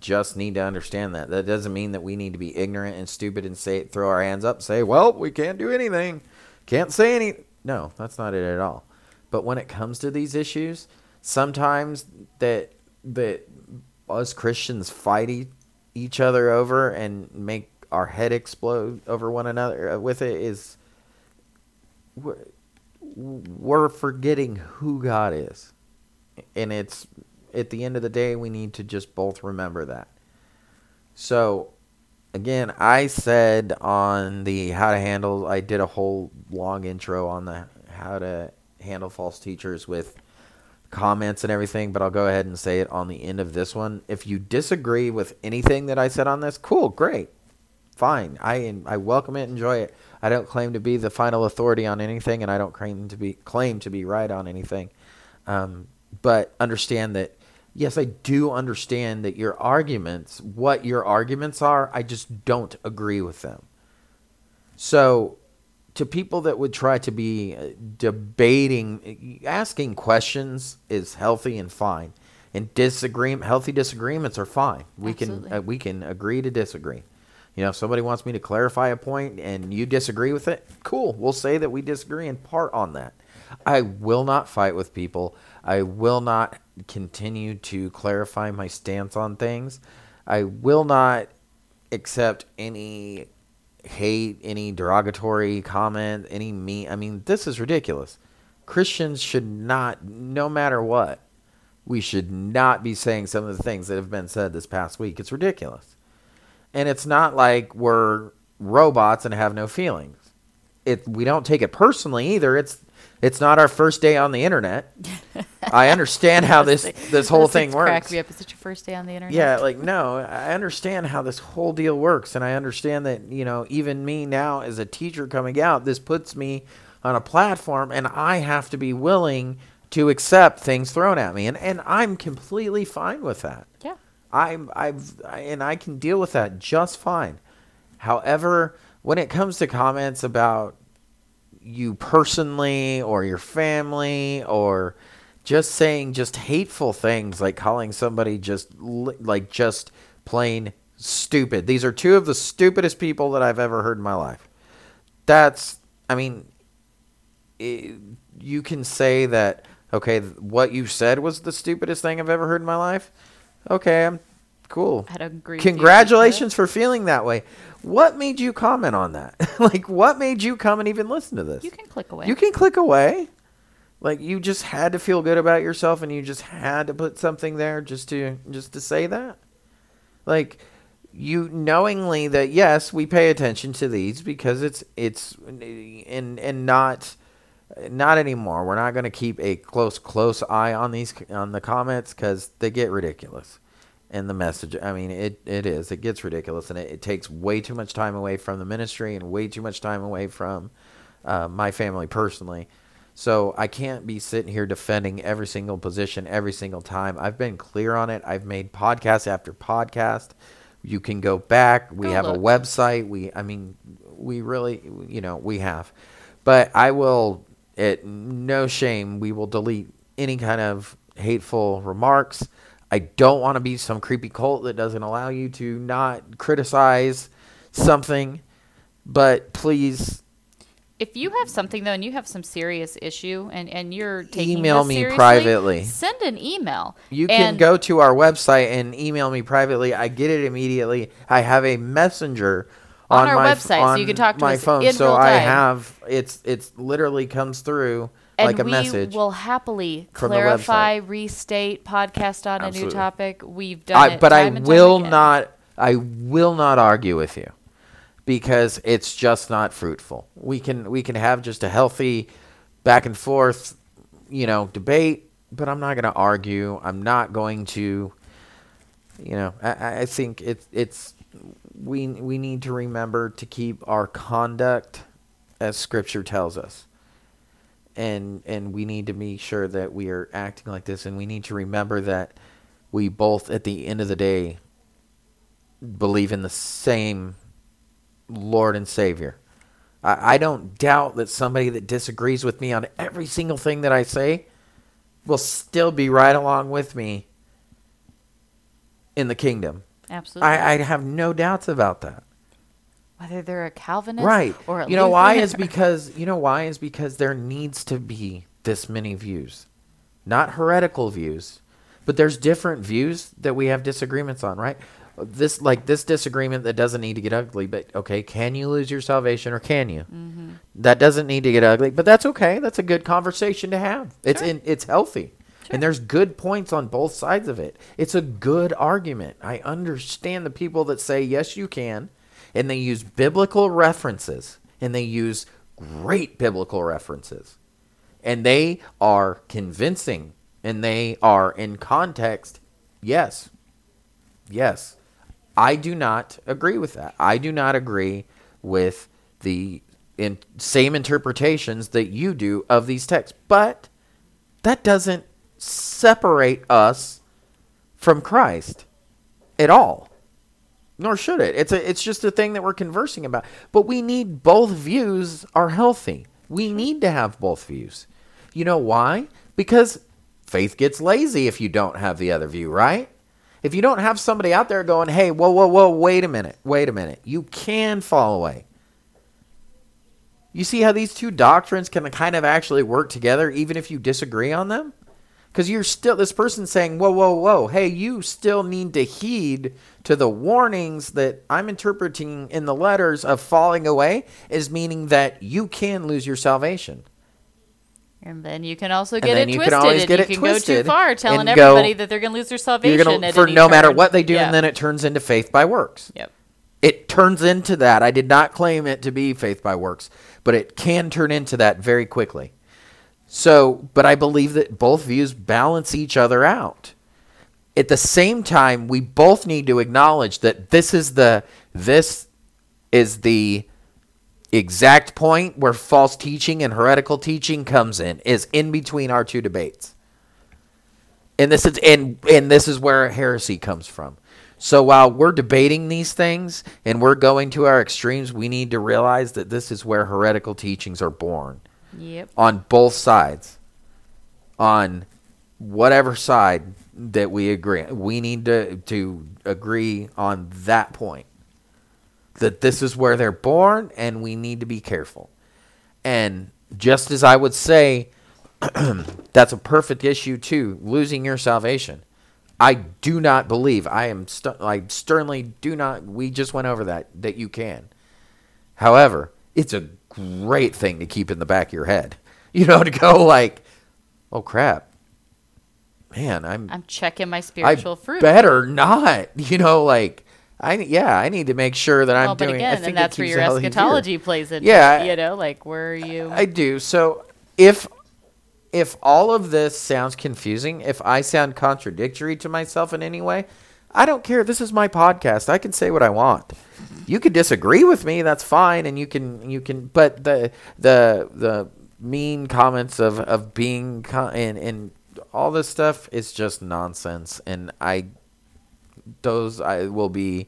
just need to understand that. That doesn't mean that we need to be ignorant and stupid and say throw our hands up, say, "Well, we can't do anything, can't say any." No, that's not it at all. But when it comes to these issues, sometimes that that us Christians fight each other over and make our head explode over one another uh, with it is we're, we're forgetting who God is. And it's at the end of the day we need to just both remember that. So again, I said on the how to handle I did a whole long intro on the how to handle false teachers with comments and everything, but I'll go ahead and say it on the end of this one. If you disagree with anything that I said on this, cool, great. Fine. I I welcome it, enjoy it. I don't claim to be the final authority on anything and I don't claim to be claim to be right on anything. Um, but understand that yes, I do understand that your arguments, what your arguments are, I just don't agree with them. So, to people that would try to be uh, debating, asking questions is healthy and fine, and disagreement, healthy disagreements are fine. We Absolutely. can uh, we can agree to disagree. You know, if somebody wants me to clarify a point and you disagree with it, cool. We'll say that we disagree in part on that. I will not fight with people. I will not continue to clarify my stance on things. I will not accept any hate, any derogatory comment, any me. I mean, this is ridiculous. Christians should not, no matter what, we should not be saying some of the things that have been said this past week. It's ridiculous. And it's not like we're robots and have no feelings. It we don't take it personally either. It's it's not our first day on the internet. [LAUGHS] I understand how this this whole thing things Crack works. me up. Is it your first day on the internet? Yeah, like no, I understand how this whole deal works, and I understand that you know even me now as a teacher coming out, this puts me on a platform, and I have to be willing to accept things thrown at me, and and I'm completely fine with that. Yeah. I'm I've and I can deal with that just fine. However, when it comes to comments about you personally or your family or just saying just hateful things like calling somebody just like just plain stupid. These are two of the stupidest people that I've ever heard in my life. That's I mean i you can say that okay, what you said was the stupidest thing I've ever heard in my life. Okay, I'm cool. Agree. with you, Congratulations for feeling that way. What made you comment on that? [LAUGHS] like, what made you come and even listen to this? You can click away. You can click away. Like you just had to feel good about yourself, and you just had to put something there just to just to say that. Like you knowingly that yes, we pay attention to these because it's it's and and not not anymore. We're not going to keep a close close eye on these on the comments because they get ridiculous. And the message, I mean, it, it is. It gets ridiculous, and it, it takes way too much time away from the ministry and way too much time away from uh, my family personally So I can't be sitting here defending every single position every single time. I've been clear on it. I've made podcast after podcast. You can go back. We Go have a website. We, I mean, we really, you know, we have. But I will, at no shame, we will delete any kind of hateful remarks. I don't want to be some creepy cult that doesn't allow you to not criticize something. But please If you have something though, and you have some serious issue, and and you're taking Email me privately. Send an email. You can go to our website and email me privately. I get it immediately. I have a messenger On on, our my f- website, so you can talk to my us phone. in so real I have it's it's literally comes through and like a we message. will happily from the clarify, restate, podcast on a new topic. We've done I, it, but I time and time will again. not. I will not argue with you because it's just not fruitful. We can we can have just a healthy back and forth, you know, debate. But I'm not going to argue. I'm not going to. You know, I- I, I think it's it's we we need to remember to keep our conduct as Scripture tells us and and we need to be sure that we are acting like this and we need to remember that we both at the end of the day believe in the same lord and savior. I, I don't doubt that somebody that disagrees with me on every single thing that i say will still be right along with me in the kingdom. Absolutely. I, I have no doubts about that Whether they're a Calvinist right. or a you know why is [LAUGHS] because you know why is because there needs to be this many views. Not heretical views but there's different views that we have disagreements on right? This like this disagreement that doesn't need to get ugly but okay can you lose your salvation or can you? Mm-hmm. that doesn't need to get ugly but that's okay. That's a good conversation to have. It's Sure. in it's healthy. And there's good points on both sides of it. It's a good argument. I understand the people that say yes you can and they use biblical references and they use great biblical references. And they are convincing and they are in context. Yes. Yes. I do not agree with that. I do not agree with the in, same interpretations that you do of these texts. But that doesn't separate us from christ at all nor should it. It's a it's just a thing that we're conversing about. But we need both views are healthy. We need to have both views. You know why? Because faith gets lazy if you don't have the other view, right? If you don't have somebody out there going, "Hey, whoa, whoa, whoa, wait a minute. Wait a minute. You can fall away." You see how these two doctrines can kind of actually work together even if you disagree on them? Because you're still, this person saying, whoa, whoa, whoa, hey, you still need to heed to the warnings that I'm interpreting in the letters of falling away, is meaning that you can lose your salvation. And then you can also And get it you can twisted. always and get you it can go too far telling and go- everybody that they're going to lose their salvation. Gonna, for no matter what they do, Yeah. and then it turns into faith by works. Yep. It turns into that. I did not claim it to be faith by works, but it can turn into that very quickly. So, but I believe that both views balance each other out. At the same time, we both need to acknowledge that this is the this is the exact point where false teaching and heretical teaching comes in is in between our two debates. And this is and and this is where heresy comes from. So while we're debating these things and we're going to our extremes, we need to realize that this is where heretical teachings are born Yep. on both sides. On whatever side that we agree. We need to to agree on that point. That this is where they're born and we need to be careful. And just as I would say [CLEARS THROAT] that's a perfect issue too, losing your salvation. I do not believe I am st- I sternly do not we just went over that that you can. However, it's a great thing to keep in the back of your head. [LAUGHS] You know, to go like, "Oh crap. Man, I'm I'm checking my I spiritual fruit. better not." [LAUGHS] You know, like I yeah, I need to make sure that I'm well, but doing I again, and that's where your a healthy view. eschatology plays into Yeah, you know, like where are you? I do. So if if all of this sounds confusing, if I sound contradictory to myself in any way, I don't care. This is my podcast. I can say what I want. You could disagree with me, that's fine, and you can you can but the the the mean comments of of being co- and and all this stuff is just nonsense and i those i will be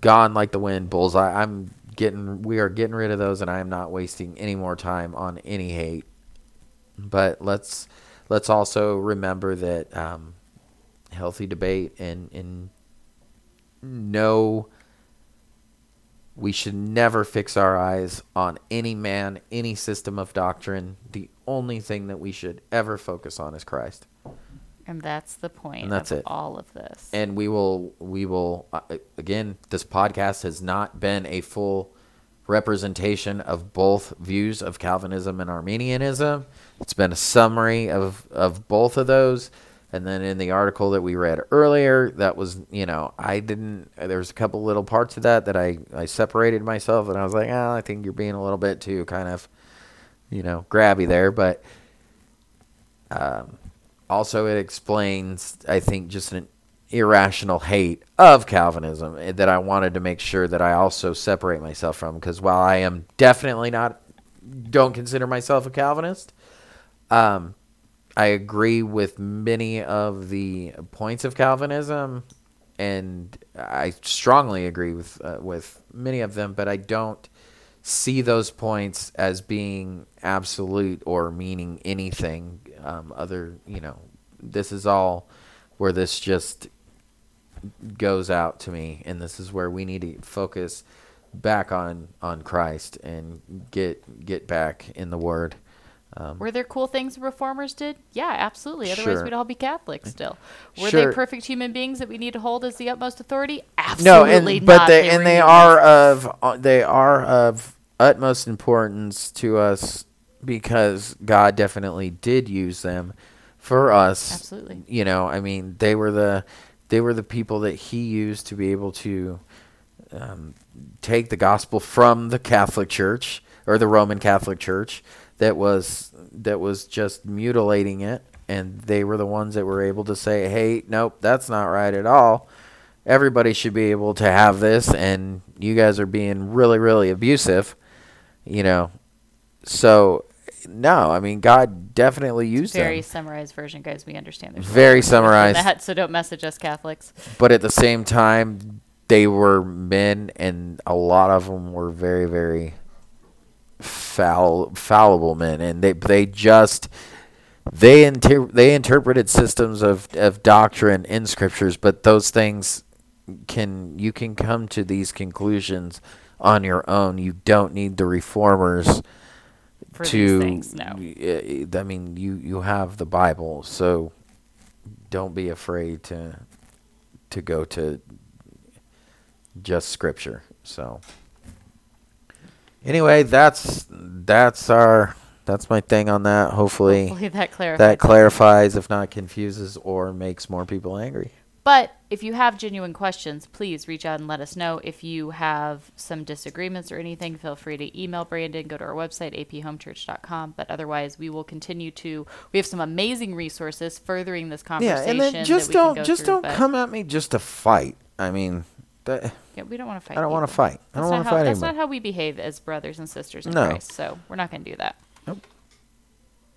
gone like the wind bullseye i'm getting we are getting rid of those and i am not wasting any more time on any hate. But let's let's also remember that um, healthy debate and and no we should never fix our eyes on any man, any system of doctrine. The only thing that we should ever focus on is Christ. And that's the point And that's of it. all of this. And we will, we will, uh, again, this podcast has not been a full representation of both views of Calvinism and Arminianism. It's been a summary of, of both of those. And then in the article that we read earlier, that was, you know, I didn't, there was a couple little parts of that that I, I separated myself and I was like, oh, I think you're being a little bit too kind of, you know, grabby there. But um, also, it explains, I think, just an irrational hate of Calvinism eh, that I wanted to make sure that I also separate myself from. Because while I am definitely not, don't consider myself a Calvinist, um, I agree with many of the points of Calvinism, and I strongly agree with uh, with many of them. But I don't see those points as being absolute or meaning anything um, other. You know, this is all where this just goes out to me, and this is where we need to focus back on on Christ and get get back in the Word. Um, Were there cool things the reformers did? Yeah, absolutely. Otherwise, Sure. we'd all be Catholics still. Were Sure. they perfect human beings that we need to hold as the utmost authority? no, Absolutely and but not. they and they are of uh, they are of utmost importance to us because God definitely did use them for us. Absolutely. You know, I mean, they were the they were the people that He used to be able to um, take the gospel from the Catholic Church or the Roman Catholic Church that was that was just mutilating it, and they were the ones that were able to say, "Hey, nope, that's not right at all." Everybody should be able to have this, and you guys are being really, really abusive, you know. So, no, I mean, God definitely used Very them, summarized version, guys. We understand. There's Very summarized. That, so don't message us Catholics. but at the same time, they were men, and a lot of them were very, very foul, fallible men, and they they just they inter- they interpreted systems of of doctrine in scriptures, but those things can you can come to these conclusions on your own. You don't need the reformers For to. things, no. I mean, you you have the Bible, so don't be afraid to to go to just scripture. So anyway, that's that's our that's my thing on that. Hopefully, Hopefully that clarifies. that clarifies, if not confuses, or makes more people angry. But if you have genuine questions, please reach out and let us know. If you have some disagreements or anything, feel free to email Brandon, go to our website, aphomechurch.com. But otherwise, we will continue to. We have some amazing resources furthering this conversation. Yeah, and then just don't just through, don't come at me just to fight. I mean, that, Yeah, we don't want to fight. I don't want to fight. I don't want to fight That's not how we behave as brothers and sisters in No. Christ. So we're not going to do that.